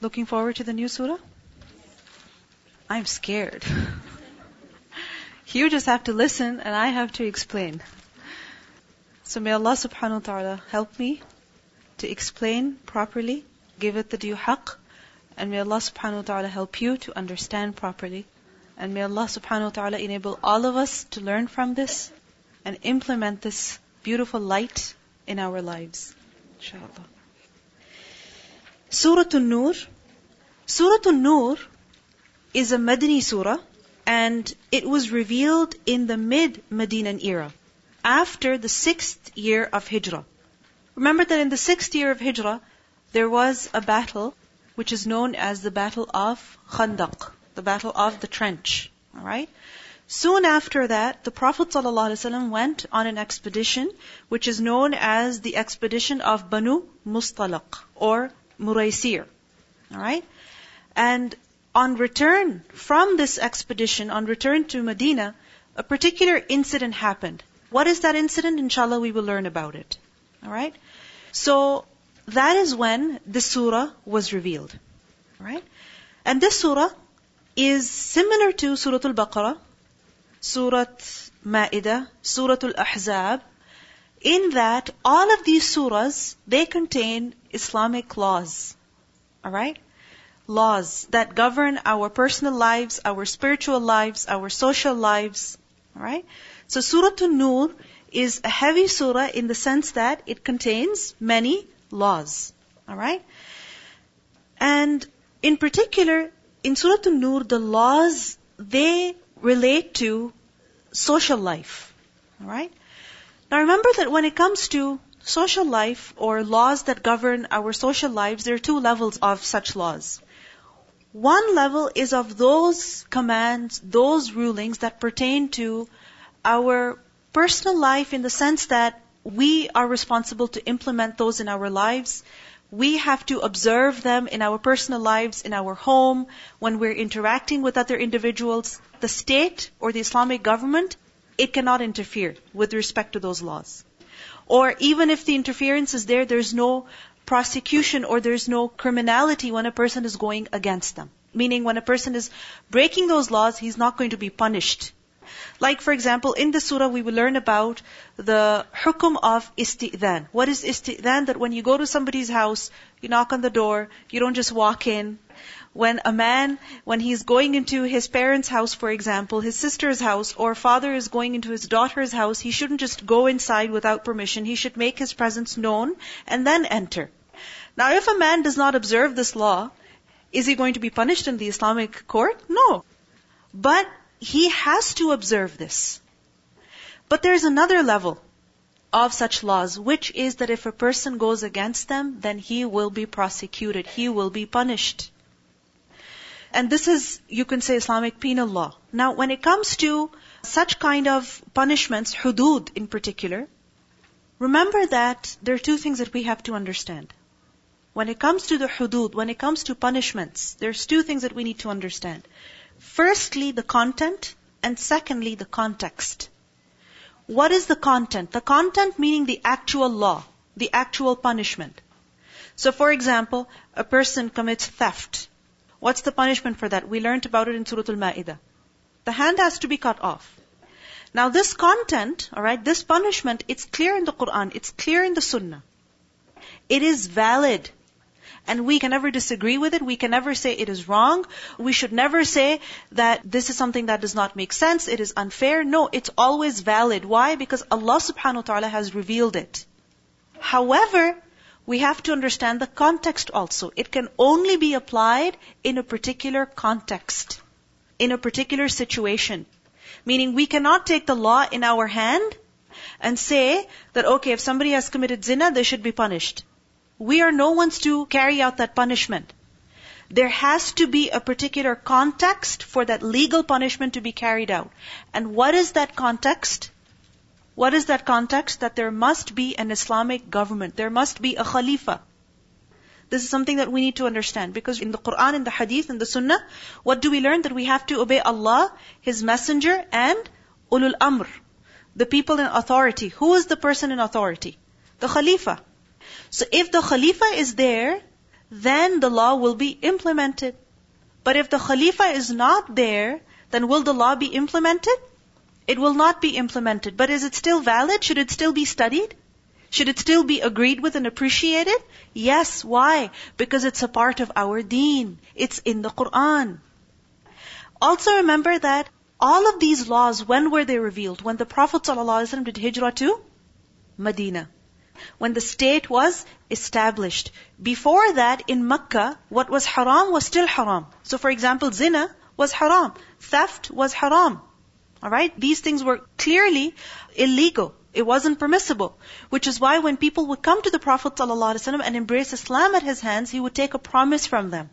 Looking forward to the new surah? I'm scared. you just have to listen and I have to explain. So may Allah subhanahu wa ta'ala help me to explain properly, give it the due haqq, and may Allah subhanahu wa ta'ala help you to understand properly. And may Allah subhanahu wa ta'ala enable all of us to learn from this and implement this beautiful light in our lives. Inshallah. Surah An-Nur. Surah An-Nur is a Madani surah and it was revealed in the mid-Medinan era, after the sixth year of Hijrah. Remember that in the sixth year of Hijrah, there was a battle which is known as the Battle of Khandaq, the Battle of the Trench. Alright? Soon after that, the Prophet ﷺ went on an expedition which is known as the expedition of Banu Mustalaq or Muraysi'. Alright? And on return from this expedition, on return to Medina, a particular incident happened. What is that incident? Inshallah, we will learn about it. Alright? So, that is when the surah was revealed. Alright? And this surah is similar to Surah Al-Baqarah, Surah Ma'idah, Surah Al-Ahzab, in that all of these surahs, they contain Islamic laws. Alright? laws that govern our personal lives, our spiritual lives, our social lives. Alright? So Surah An-Nur is a heavy surah in the sense that it contains many laws. Alright? And in particular, in Surah An-Nur, the laws, they relate to social life. Alright? Now remember that when it comes to social life or laws that govern our social lives, there are two levels of such laws. One level is of those commands, those rulings that pertain to our personal life in the sense that we are responsible to implement those in our lives. We have to observe them in our personal lives, in our home, when we're interacting with other individuals. The state or the Islamic government, it cannot interfere with respect to those laws. Or even if the interference is there, there's no prosecution or there's no criminality when a person is going against them. Meaning when a person is breaking those laws, he's not going to be punished. Like for example, in the surah we will learn about the hukum of isti'dhan. What is isti'dhan? That when you go to somebody's house, you knock on the door, you don't just walk in. When a man, when he's going into his parents' house, for example, his sister's house, or father is going into his daughter's house, he shouldn't just go inside without permission. He should make his presence known and then enter. Now, if a man does not observe this law, is he going to be punished in the Islamic court? No. But he has to observe this. But there's another level of such laws, which is that if a person goes against them, then he will be prosecuted. He will be punished. And this is, you can say, Islamic penal law. Now, when it comes to such kind of punishments, hudud in particular, remember that there are two things that we have to understand. When it comes to the hudud, when it comes to punishments, there's two things that we need to understand. Firstly, the content, and secondly, the context. What is the content? The content meaning the actual law, the actual punishment. So for example, a person commits theft. What's the punishment for that? We learned about it in Surah Al-Ma'idah. The hand has to be cut off. Now this content, alright, this punishment, it's clear in the Quran, it's clear in the Sunnah. It is valid. And we can never disagree with it. We can never say it is wrong. We should never say that this is something that does not make sense. It is unfair. No, it's always valid. Why? Because Allah subhanahu wa ta'ala has revealed it. However, we have to understand the context also. It can only be applied in a particular context, in a particular situation. Meaning we cannot take the law in our hand and say that, okay, if somebody has committed zina, they should be punished. We are no ones to carry out that punishment. There has to be a particular context for that legal punishment to be carried out. And what is that context? What is that context? That there must be an Islamic government. There must be a Khalifa. This is something that we need to understand because in the Quran, in the Hadith, in the Sunnah, what do we learn? That we have to obey Allah, His Messenger, and Ulul Amr, the people in authority. Who is the person in authority? The Khalifa. So if the Khalifa is there, then the law will be implemented. But if the Khalifa is not there, then will the law be implemented? It will not be implemented. But is it still valid? Should it still be studied? Should it still be agreed with and appreciated? Yes. Why? Because it's a part of our deen. It's in the Quran. Also remember that all of these laws, when were they revealed? When the Prophet ﷺ did hijrah to Medina. When the state was established. Before that, in Mecca, what was haram was still haram. So for example, zina was haram. Theft was haram. Alright? These things were clearly illegal. It wasn't permissible. Which is why when people would come to the Prophet ﷺ and embrace Islam at his hands, he would take a promise from them.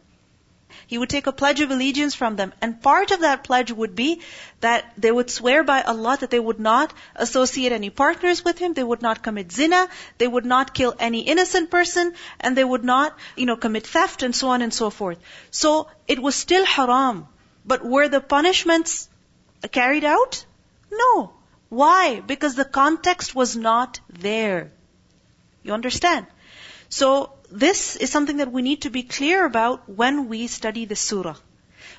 He would take a pledge of allegiance from them. And part of that pledge would be that they would swear by Allah that they would not associate any partners with him, they would not commit zina, they would not kill any innocent person, and they would not, you know, commit theft and so on and so forth. So it was still haram. But were the punishments carried out? No. Why? Because the context was not there. You understand? So, this is something that we need to be clear about when we study the surah.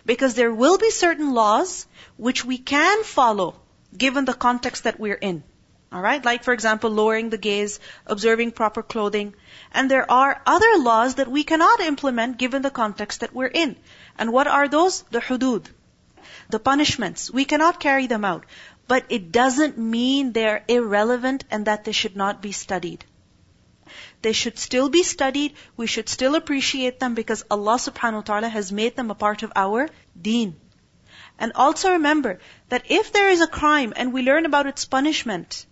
Because there will be certain laws which we can follow given the context that we're in. Alright? Like for example, lowering the gaze, observing proper clothing. And there are other laws that we cannot implement given the context that we're in. And what are those? The hudud the punishments. We cannot carry them out. But it doesn't mean they're irrelevant and that they should not be studied. They should still be studied. We should still appreciate them because Allah subhanahu wa ta'ala has made them a part of our deen. And also remember that if there is a crime and we learn about its punishment,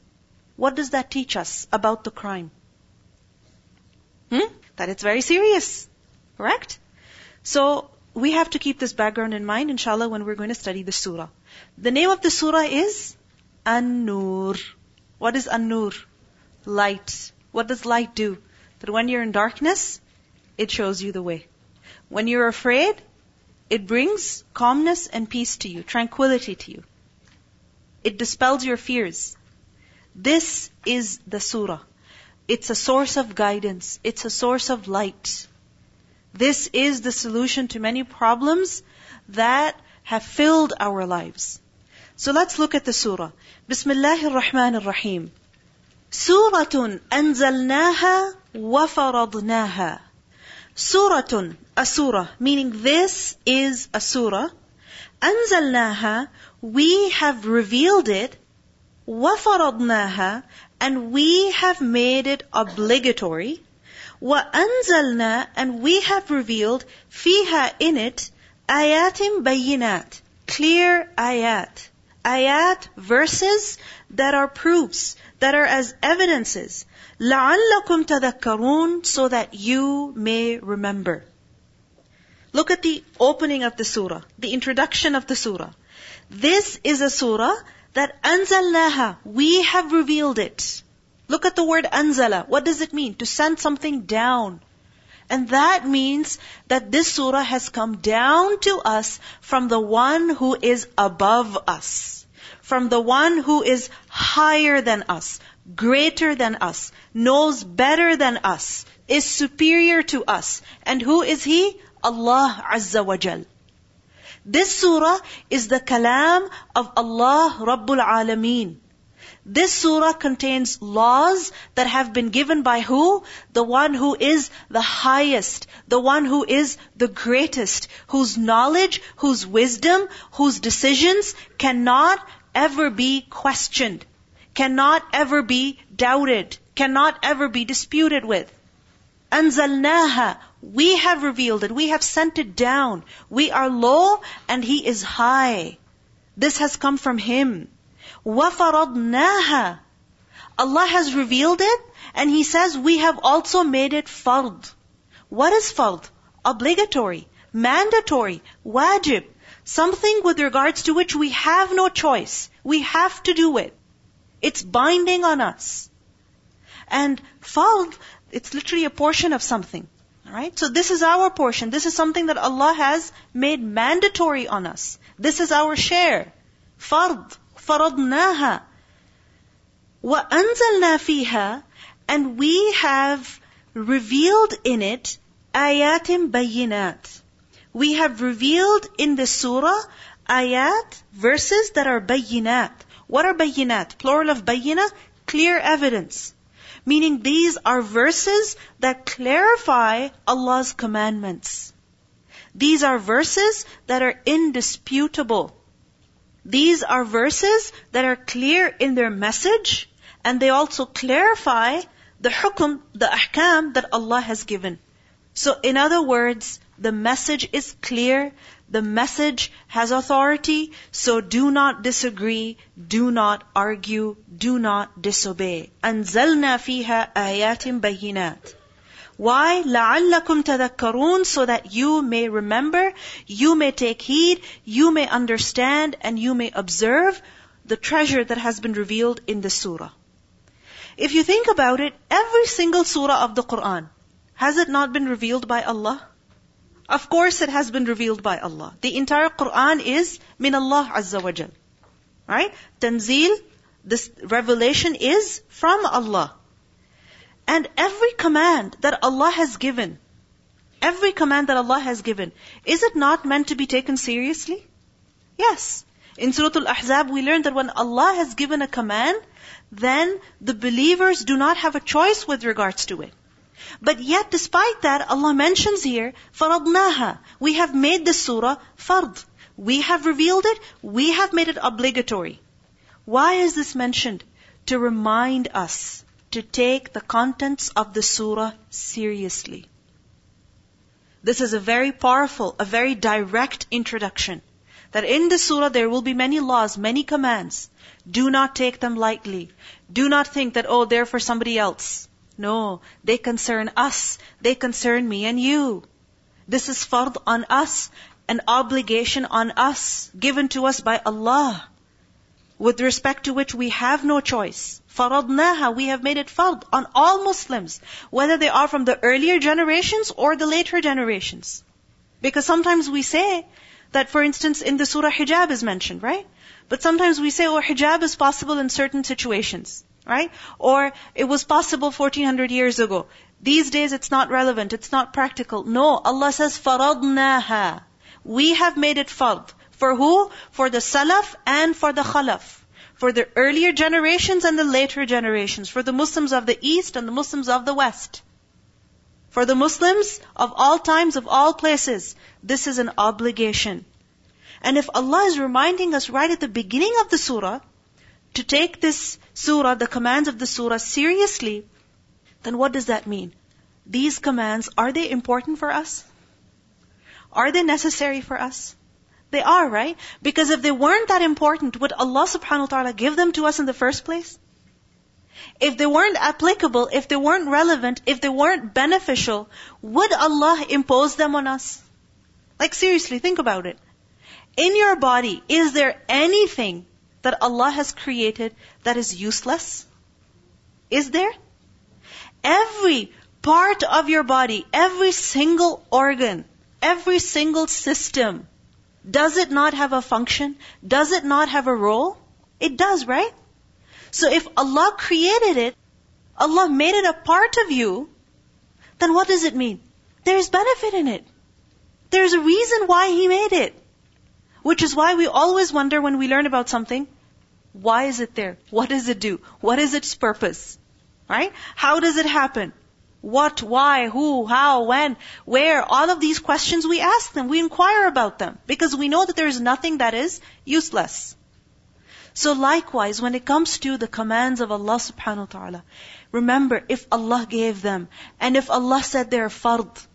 what does that teach us about the crime? Hmm? That it's very serious. Correct? So, we have to keep this background in mind, inshallah, when we're going to study the surah. The name of the surah is An-Nur. What is An-Nur? Light. What does light do? That when you're in darkness, it shows you the way. When you're afraid, it brings calmness and peace to you, tranquility to you. It dispels your fears. This is the surah. It's a source of guidance. It's a source of light. This is the solution to many problems that have filled our lives. So let's look at the surah. Bismillahir Rahmanir Rahim. Suratun anzalnaha wa faradnaha. Suratun, a surah, meaning this is a surah. Anzalnaha, we have revealed it. Wa faradnaha, and we have made it obligatory. وَأَنزَلْنَا And we have revealed فِيهَا in it ayatim bayinat, clear ayat. Ayat, verses that are proofs, that are as evidences. لَعَلَّكُمْ تَذَكَّرُونَ So that you may remember. Look at the opening of the surah, the introduction of the surah. This is a surah that anzalnaha, we have revealed it. Look at the word anzala. What does it mean? To send something down. And that means that this surah has come down to us from the one who is above us. From the one who is higher than us, greater than us, knows better than us, is superior to us. And who is He? Allah Azza wa Jal. This surah is the kalam of Allah Rabbul Alameen. This surah contains laws that have been given by who? The one who is the highest, the one who is the greatest, whose knowledge, whose wisdom, whose decisions cannot ever be questioned, cannot ever be doubted, cannot ever be disputed with. Anzalnaha, we have revealed it, we have sent it down. We are low and He is high. This has come from Him. وَفَرَضْنَاهَا Allah has revealed it and He says we have also made it fard. What is fard? Obligatory, mandatory, wajib. Something with regards to which we have no choice. We have to do it. It's binding on us. And fard, it's literally a portion of something. Alright? So this is our portion. This is something that Allah has made mandatory on us. This is our share. Fard. فَرَضْنَاهَا وَأَنزَلْنَا فِيهَا And we have revealed in it ayatim bayinat. We have revealed in the surah ayat, verses that are bayinat. What are bayinat? Plural of bayina, clear evidence. Meaning these are verses that clarify Allah's commandments. These are verses that are indisputable. These are verses that are clear in their message and they also clarify the hukum, the ahkam that Allah has given. So in other words, the message is clear, the message has authority, so do not disagree, do not argue, do not disobey. أنزلنا فيها آيات بينات. Why? لَعَلَّكُمْ تَذَكَّرُونَ So that you may remember, you may take heed, you may understand, and you may observe the treasure that has been revealed in the surah. If you think about it, every single surah of the Quran, has it not been revealed by Allah? Of course it has been revealed by Allah. The entire Quran is min Allah Azza wa Jal. Right? Tanzil, this revelation is from Allah. And every command that Allah has given, every command that Allah has given, is it not meant to be taken seriously? Yes. In Surah Al-Ahzab, we learned that when Allah has given a command, then the believers do not have a choice with regards to it. But yet, despite that, Allah mentions here, فَرَضْنَاهَا We have made the surah fard. We have revealed it, we have made it obligatory. Why is this mentioned? To remind us to take the contents of the surah seriously. This is a very powerful, a very direct introduction. That in the surah there will be many laws, many commands. Do not take them lightly. Do not think that, oh, they're for somebody else. No, they concern us. They concern me and you. This is fard on us, an obligation on us, given to us by Allah, with respect to which we have no choice. فَرَضْنَاهَا We have made it fard on all Muslims, whether they are from the earlier generations or the later generations. Because sometimes we say that, for instance, in the surah hijab is mentioned, right? But sometimes we say, oh, hijab is possible in certain situations, right? Or it was possible 1400 years ago. These days it's not relevant, it's not practical. No, Allah says, فَرَضْنَاهَا We have made it fard. For who? For the salaf and for the khalaf for the earlier generations and the later generations, for the Muslims of the East and the Muslims of the West. For the Muslims of all times, of all places, this is an obligation. And if Allah is reminding us right at the beginning of the surah to take this surah, the commands of the surah seriously, then what does that mean? These commands, are they important for us? Are they necessary for us? They are, right? Because if they weren't that important, would Allah subhanahu wa ta'ala give them to us in the first place? If they weren't applicable, if they weren't relevant, if they weren't beneficial, would Allah impose them on us? Like seriously, think about it. In your body, is there anything that Allah has created that is useless? Is there? Every part of your body, every single organ, every single system does it not have a function? Does it not have a role? It does, right? So if Allah created it, Allah made it a part of you, then what does it mean? There's benefit in it. There's a reason why He made it. Which is why we always wonder when we learn about something, why is it there? What does it do? What is its purpose? Right? How does it happen? What, why, who, how, when, where, all of these questions we ask them, we inquire about them, because we know that there is nothing that is useless. So likewise, when it comes to the commands of Allah subhanahu wa ta'ala, remember, if Allah gave them, and if Allah said they're fard,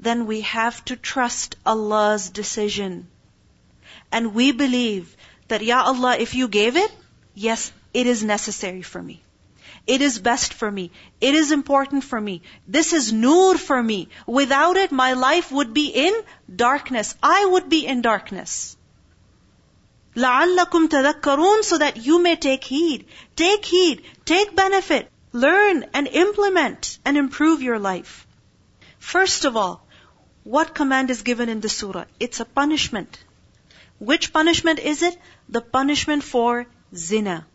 then we have to trust Allah's decision. And we believe that, Ya Allah, if you gave it, yes, it is necessary for me. It is best for me. It is important for me. This is nur for me. Without it, my life would be in darkness. I would be in darkness. لَعَلَّكُمْ تَذَكَّرُونَ So that you may take heed. Take heed. Take benefit. Learn and implement and improve your life. First of all, what command is given in the surah? It's a punishment. Which punishment is it? The punishment for zina.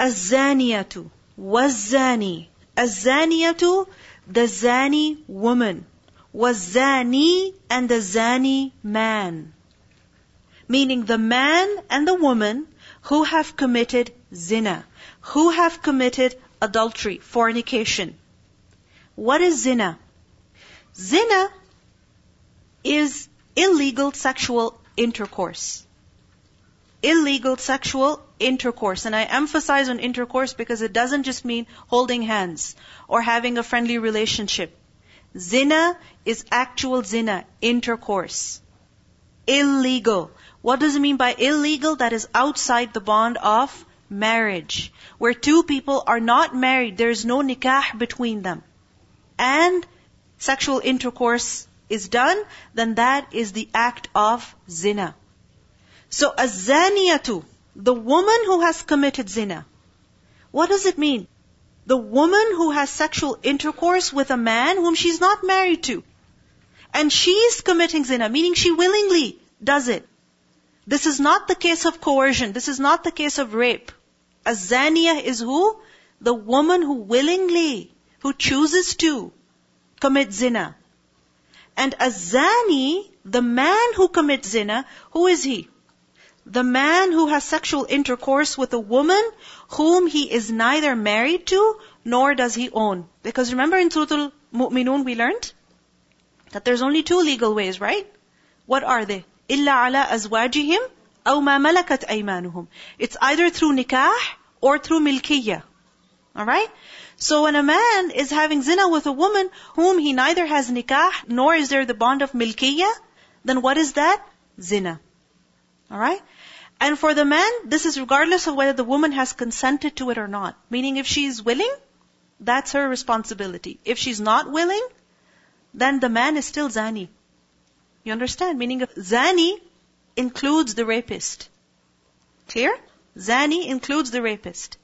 الزانية والزاني الزانية the zani woman, was zani and the zani man. Meaning the man and the woman who have committed zina, who have committed adultery, fornication. What is zina? Zina is illegal sexual intercourse. Illegal sexual intercourse. And I emphasize on intercourse because it doesn't just mean holding hands or having a friendly relationship. Zina is actual zina, intercourse. Illegal. What does it mean by illegal? That is outside the bond of marriage. Where two people are not married, there is no nikah between them. And sexual intercourse is done, then that is the act of zina. So a zaniyatu, the woman who has committed zina. What does it mean? The woman who has sexual intercourse with a man whom she's not married to. And she's committing zina, meaning she willingly does it. This is not the case of coercion. This is not the case of rape. A zaniya is who? The woman who willingly, who chooses to commit zina. And a zani, the man who commits zina, who is he? The man who has sexual intercourse with a woman whom he is neither married to nor does he own. Because remember in Surah Al-Mu'minun we learned that there's only two legal ways, right? What are they? إِلَّا عَلَىٰ أَزْوَاجِهِمْ أَوْ مَا مَلَكَتْ أَيْمَانُهُمْ It's either through nikah or through milkiyah. Alright? So when a man is having zina with a woman whom he neither has nikah nor is there the bond of milkiyah, then what is that? Zina. Alright? And for the man, this is regardless of whether the woman has consented to it or not. Meaning if she is willing, that's her responsibility. If she's not willing, then the man is still zani. You understand? Meaning if zani includes the rapist. Clear? Zani includes the rapist.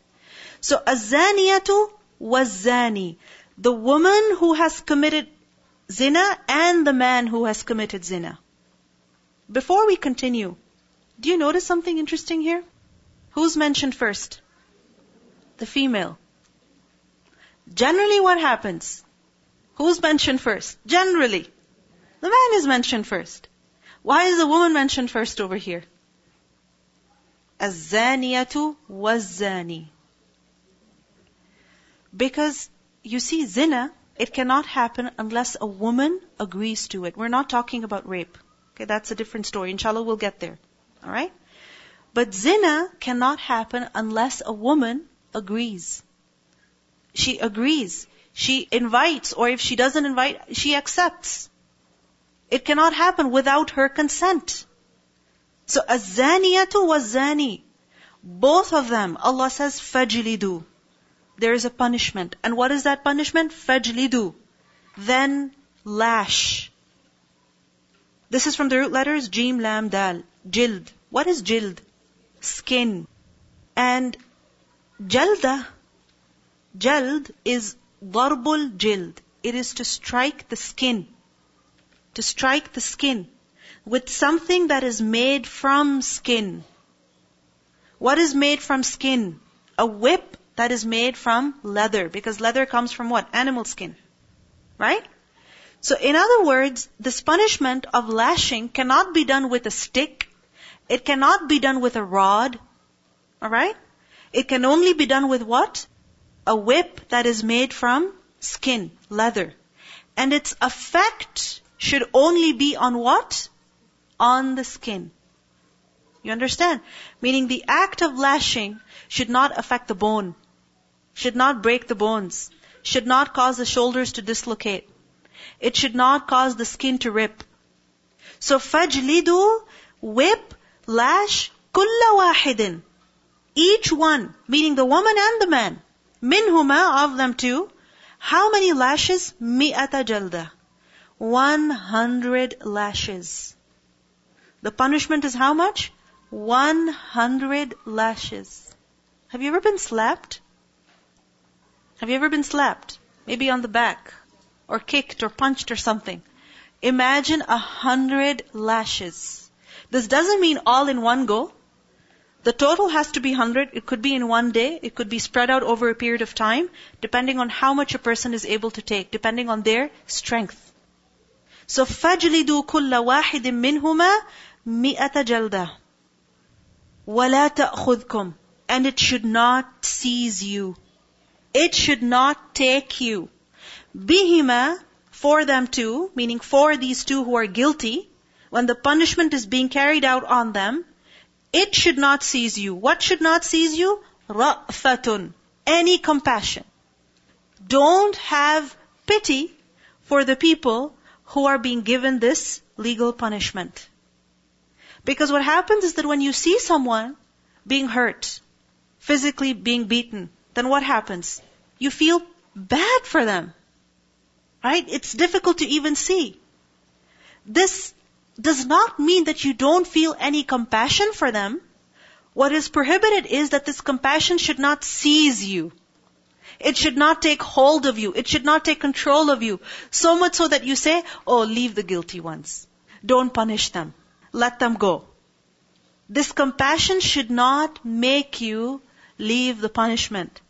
So a zaniyatu was zani. The woman who has committed zina and the man who has committed zina. Before we continue, do you notice something interesting here? Who's mentioned first? The female. Generally what happens? Who's mentioned first? Generally. The man is mentioned first. Why is the woman mentioned first over here? الزانية والزاني Because you see, zina, it cannot happen unless a woman agrees to it. We're not talking about rape. Okay, that's a different story. Inshallah, we'll get there. Alright? But zina cannot happen unless a woman agrees. She agrees. She invites, or if she doesn't invite, she accepts. It cannot happen without her consent. So azaniyatu was zani. Both of them, Allah says, fajlidu. There is a punishment. And what is that punishment? Fajlidu. Then lash. This is from the root letters Jim, Lam, Dal. Jild. What is jild? Skin. And jalda, jald is darbul jild. It is to strike the skin. To strike the skin with something that is made from skin. What is made from skin? A whip that is made from leather. Because leather comes from what? Animal skin. Right? So in other words, this punishment of lashing cannot be done with a stick. It cannot be done with a rod. Alright? It can only be done with what? A whip that is made from skin, leather. And its effect should only be on what? On the skin. You understand? Meaning the act of lashing should not affect the bone, should not break the bones, should not cause the shoulders to dislocate. It should not cause the skin to rip. So fajlidu, whip, lash, kulla wahidin. Each one, meaning the woman and the man, minhuma of them two, how many lashes? Mi'ata jalda. One hundred lashes. The punishment is how much? One hundred lashes. Have you ever been slapped? Have you ever been slapped? Maybe on the back or kicked or punched or something. Imagine a hundred lashes. This doesn't mean all in one go. The total has to be 100. It could be in one day. It could be spread out over a period of time, depending on how much a person is able to take, depending on their strength. So فَجْلِدُوا كُلَّ وَاحِدٍ مِّنْهُمَا مِئَةَ جَلْدَةٍ وَلَا تَأْخُذْكُمْ And it should not seize you. It should not take you. بِهِمَا For them too, meaning for these two who are guilty, when the punishment is being carried out on them, it should not seize you. What should not seize you? Ra'fatun. Any compassion. Don't have pity for the people who are being given this legal punishment. Because what happens is that when you see someone being hurt, physically being beaten, then what happens? You feel bad for them. Right? It's difficult to even see. This does not mean that you don't feel any compassion for them. What is prohibited is that this compassion should not seize you. It should not take hold of you. It should not take control of you. So much so that you say, oh, leave the guilty ones. Don't punish them. Let them go. This compassion should not make you leave the punishment.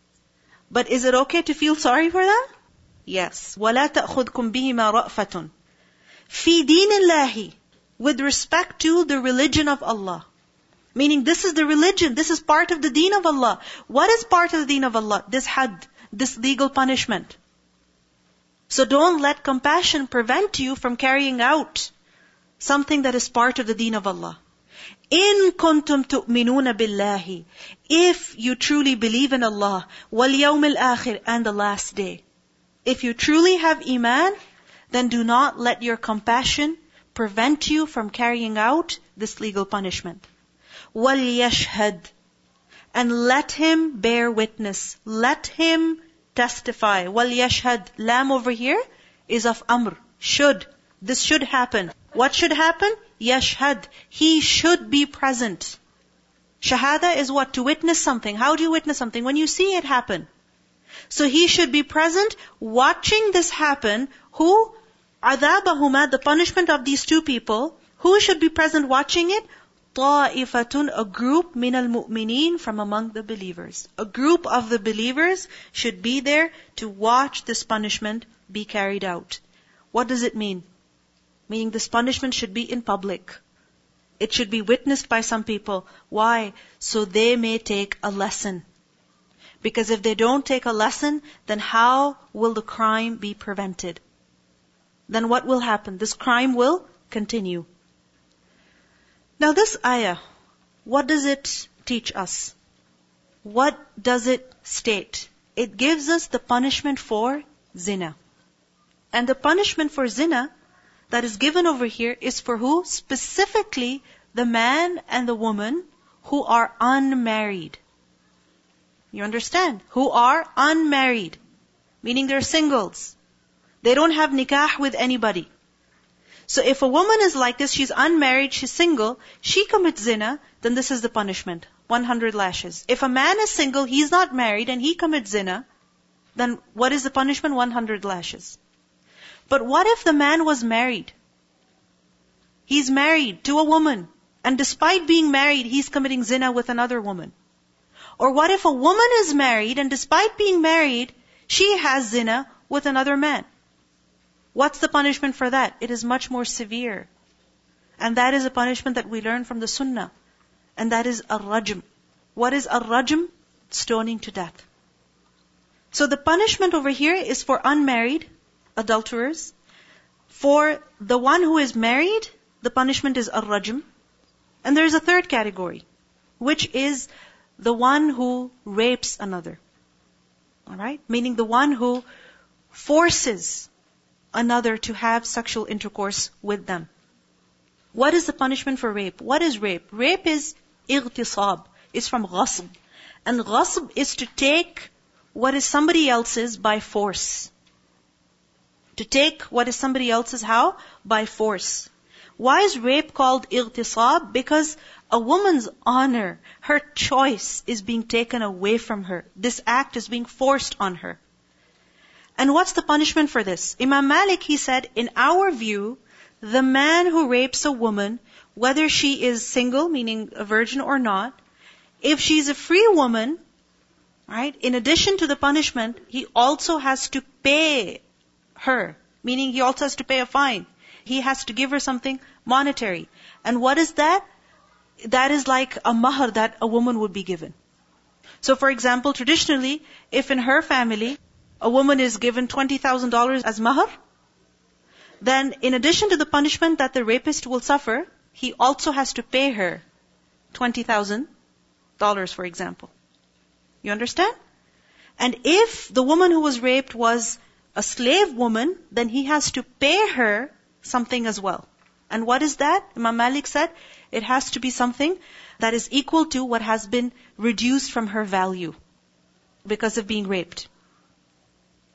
But is it okay to feel sorry for them? Yes. وَلَا تَأْخُذْكُمْ بِهِمَا رَأْفَةٌ فِي دِينِ اللَّهِ with respect to the religion of Allah. Meaning this is the religion, this is part of the deen of Allah. What is part of the deen of Allah? This had, this legal punishment. So don't let compassion prevent you from carrying out something that is part of the deen of Allah. In kuntum tu'minuna billahi. If you truly believe in Allah, wal yawm al-akhir, and the last day. If you truly have iman, then do not let your compassion prevent you from carrying out this legal punishment. وَلْيَشْهَدْ And let him bear witness. Let him testify. وَلْيَشْهَدْ Lam over here is of amr. Should. This should happen. What should happen? Yashhad. He should be present. Shahada is what? To witness something. How do you witness something? When you see it happen. So he should be present watching this happen. Who? Adabahuma, the punishment of these two people, who should be present watching it? طائفتun, a group min al from among the believers. A group of the believers should be there to watch this punishment be carried out. What does it mean? Meaning this punishment should be in public. It should be witnessed by some people. Why? So they may take a lesson. Because if they don't take a lesson, then how will the crime be prevented? Then what will happen? This crime will continue. Now this ayah, what does it teach us? What does it state? It gives us the punishment for zina. And the punishment for zina that is given over here is for who? Specifically the man and the woman who are unmarried. You understand? Who are unmarried. Meaning they're singles. They don't have nikah with anybody. So if a woman is like this, she's unmarried, she's single, she commits zina, then this is the punishment. 100 lashes. If a man is single, he's not married, and he commits zina, then what is the punishment? 100 lashes. But what if the man was married? He's married to a woman, and despite being married, he's committing zina with another woman. Or what if a woman is married, and despite being married, she has zina with another man? What's the punishment for that? It is much more severe. And that is a punishment that we learn from the sunnah. And that is a rajm. What is a rajm? Stoning to death. So the punishment over here is for unmarried adulterers. For the one who is married, the punishment is a rajm. And there is a third category, which is the one who rapes another. Alright? Meaning the one who forces another to have sexual intercourse with them. What is the punishment for rape? What is rape? Rape is اغتصاب. It's from ghasb. And ghasb is to take what is somebody else's by force. To take what is somebody else's how? By force. Why is rape called اغتصاب? Because a woman's honor, her choice is being taken away from her. This act is being forced on her. And what's the punishment for this? Imam Malik, he said, in our view, the man who rapes a woman, whether she is single, meaning a virgin or not, If she's a free woman, right, in addition to the punishment, he also has to pay her, meaning he also has to pay a fine. He has to give her something monetary. And what is that? That is like a mahar that a woman would be given. So for example, traditionally, if in her family, a woman is given $20,000 as mahar, then in addition to the punishment that the rapist will suffer, he also has to pay her $20,000, for example. You understand? And if the woman who was raped was a slave woman, then he has to pay her something as well. And what is that? Imam Malik said, it has to be something that is equal to what has been reduced from her value because of being raped.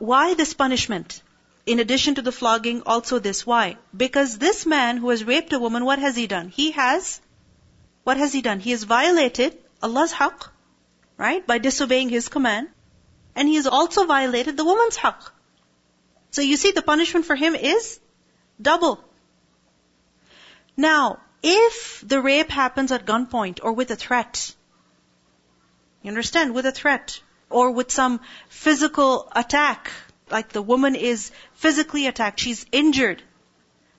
Why this punishment? In addition to the flogging, also this. Why? Because this man who has raped a woman, what has he done? He has, what has he done? He has violated Allah's haqq, right? By disobeying His command. And he has also violated the woman's haqq. So you see, the punishment for him is double. Now, if the rape happens at gunpoint or with a threat, you understand? With a threat or with some physical attack, like the woman is physically attacked, she's injured,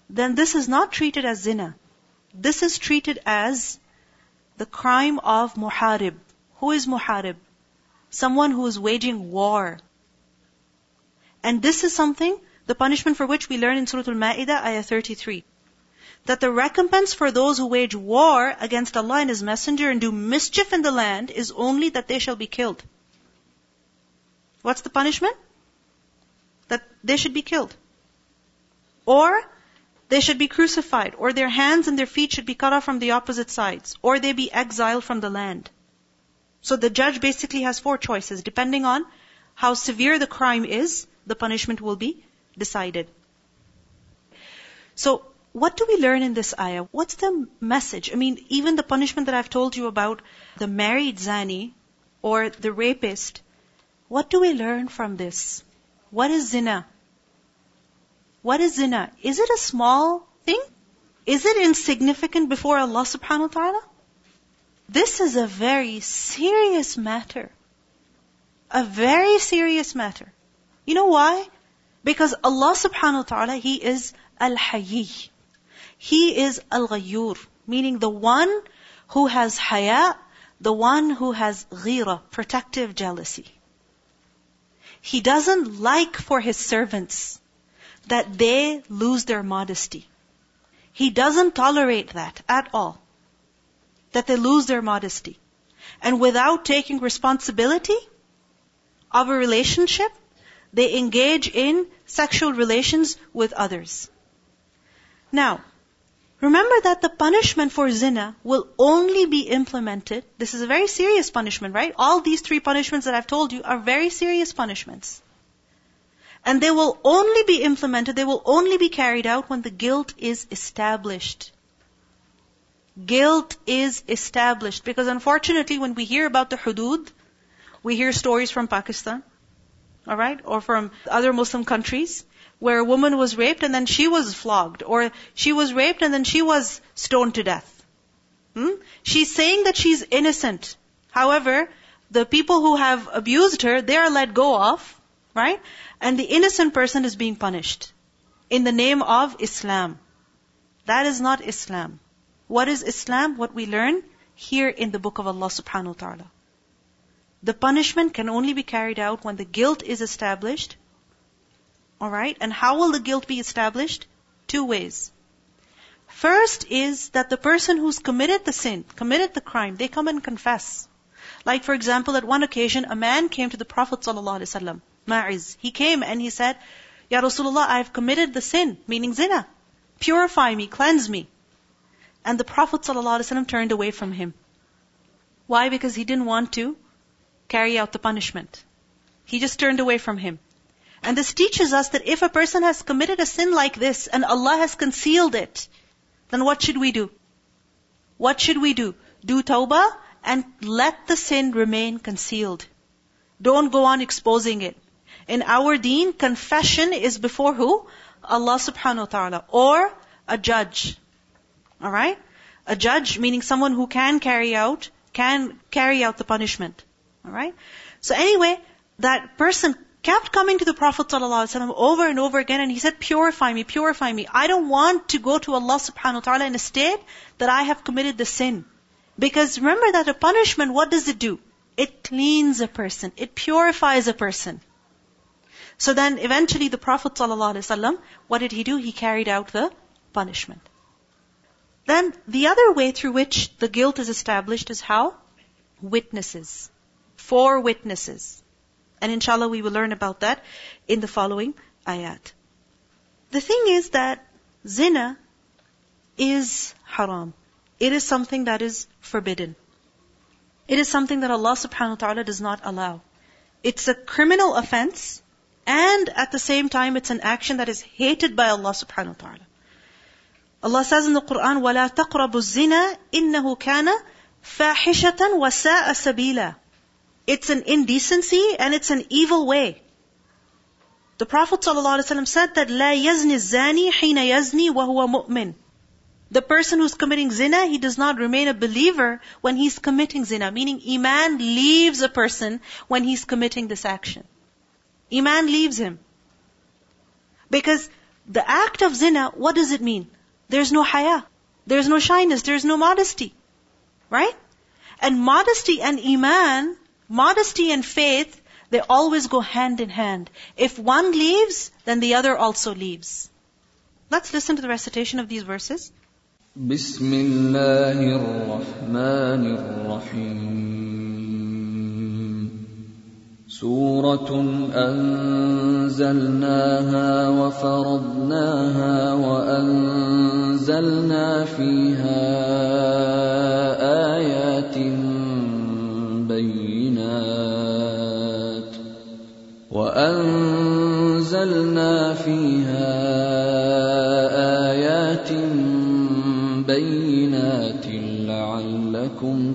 then this is not treated as zina. This is treated as the crime of muharib. Who is muharib? Someone who is waging war. And this is something, the punishment for which we learn in Surah Al-Ma'idah, ayah 33 that the recompense for those who wage war against Allah and His Messenger and do mischief in the land is only that they shall be killed. What's the punishment? That they should be killed. Or they should be crucified, or their hands and their feet should be cut off from the opposite sides, or they be exiled from the land. So the judge basically has four choices. Depending on how severe the crime is, the punishment will be decided. So what do we learn in this ayah? What's the message? I mean, even the punishment that I've told you about the married zani or the rapist, what do we learn from this? What is zina? What is zina? Is it a small thing? Is it insignificant before Allah subhanahu wa ta'ala? This is a very serious matter. A very serious matter. You know why? Because Allah subhanahu wa ta'ala, He is Al-Hayy. He is Al-Ghayyur, meaning the one who has haya, the one who has ghira, protective jealousy. He doesn't like for his servants that they lose their modesty. He doesn't tolerate that at all. That they lose their modesty. And without taking responsibility of a relationship, they engage in sexual relations with others. Now, Remember that the punishment for zina will only be implemented. This is a very serious punishment, right? All these three punishments that I've told you are very serious punishments. And they will only be implemented, they will only be carried out when the guilt is established. Guilt is established. Because unfortunately, when we hear about the hudud, we hear stories from Pakistan, alright, or from other Muslim countries, where a woman was raped and then she was flogged, or she was raped and then she was stoned to death. Hmm? She's saying that she's innocent. However, the people who have abused her, they are let go of, right? And the innocent person is being punished in the name of Islam. That is not Islam. What is Islam? What we learn here in the book of Allah subhanahu wa ta'ala. The punishment can only be carried out when the guilt is established Alright? And how will the guilt be established? Two ways. First is that the person who's committed the sin, committed the crime, they come and confess. Like for example, at one occasion, a man came to the Prophet ﷺ, Ma'iz. He came and he said, Ya Rasulullah, I have committed the sin, meaning zina. Purify me, cleanse me. And the Prophet ﷺ turned away from him. Why? Because he didn't want to carry out the punishment. He just turned away from him. And this teaches us that if a person has committed a sin like this and Allah has concealed it, then what should we do? What should we do? Do tawbah and let the sin remain concealed. Don't go on exposing it. In our deen, confession is before who? Allah subhanahu wa ta'ala. Or a judge. Alright? A judge meaning someone who can carry out can carry out the punishment. Alright? So anyway, that person kept coming to the Prophet ﷺ over and over again and he said, purify me, purify me. I don't want to go to Allah subhanahu wa ta'ala in a state that I have committed the sin. Because remember that a punishment, what does it do? It cleans a person. It purifies a person. So then eventually the Prophet ﷺ, what did he do? He carried out the punishment. Then the other way through which the guilt is established is how? Witnesses. Four witnesses. And inshallah we will learn about that in the following ayat. The thing is that zina is haram. It is something that is forbidden. It is something that Allah subhanahu wa ta'ala does not allow. It's a criminal offense and at the same time it's an action that is hated by Allah subhanahu wa ta'ala. Allah says in the Quran, وَلَا تَقْرَبُوا الزِّنَا إِنَّهُ كَانَ فَاحِشَةً وَسَاءَ سَبِيلًا It's an indecency and it's an evil way. The Prophet ﷺ said that لا يزني الزاني حين يزني وهو مؤمن. The person who's committing zina, he does not remain a believer when he's committing zina. Meaning, Iman leaves a person when he's committing this action. Iman leaves him. Because the act of zina, what does it mean? There's no haya. There's no shyness. There's no modesty. Right? And modesty and iman, modesty and faith, they always go hand in hand. If one leaves, then the other also leaves. Let's listen to the recitation of these verses. بسم الله الرحمن الرحيم سورة أنزلناها وفرضناها وأنزلنا فيها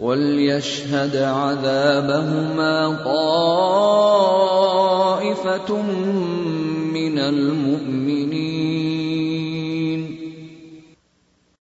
وليشهد عذابهما طائفة من المؤمنين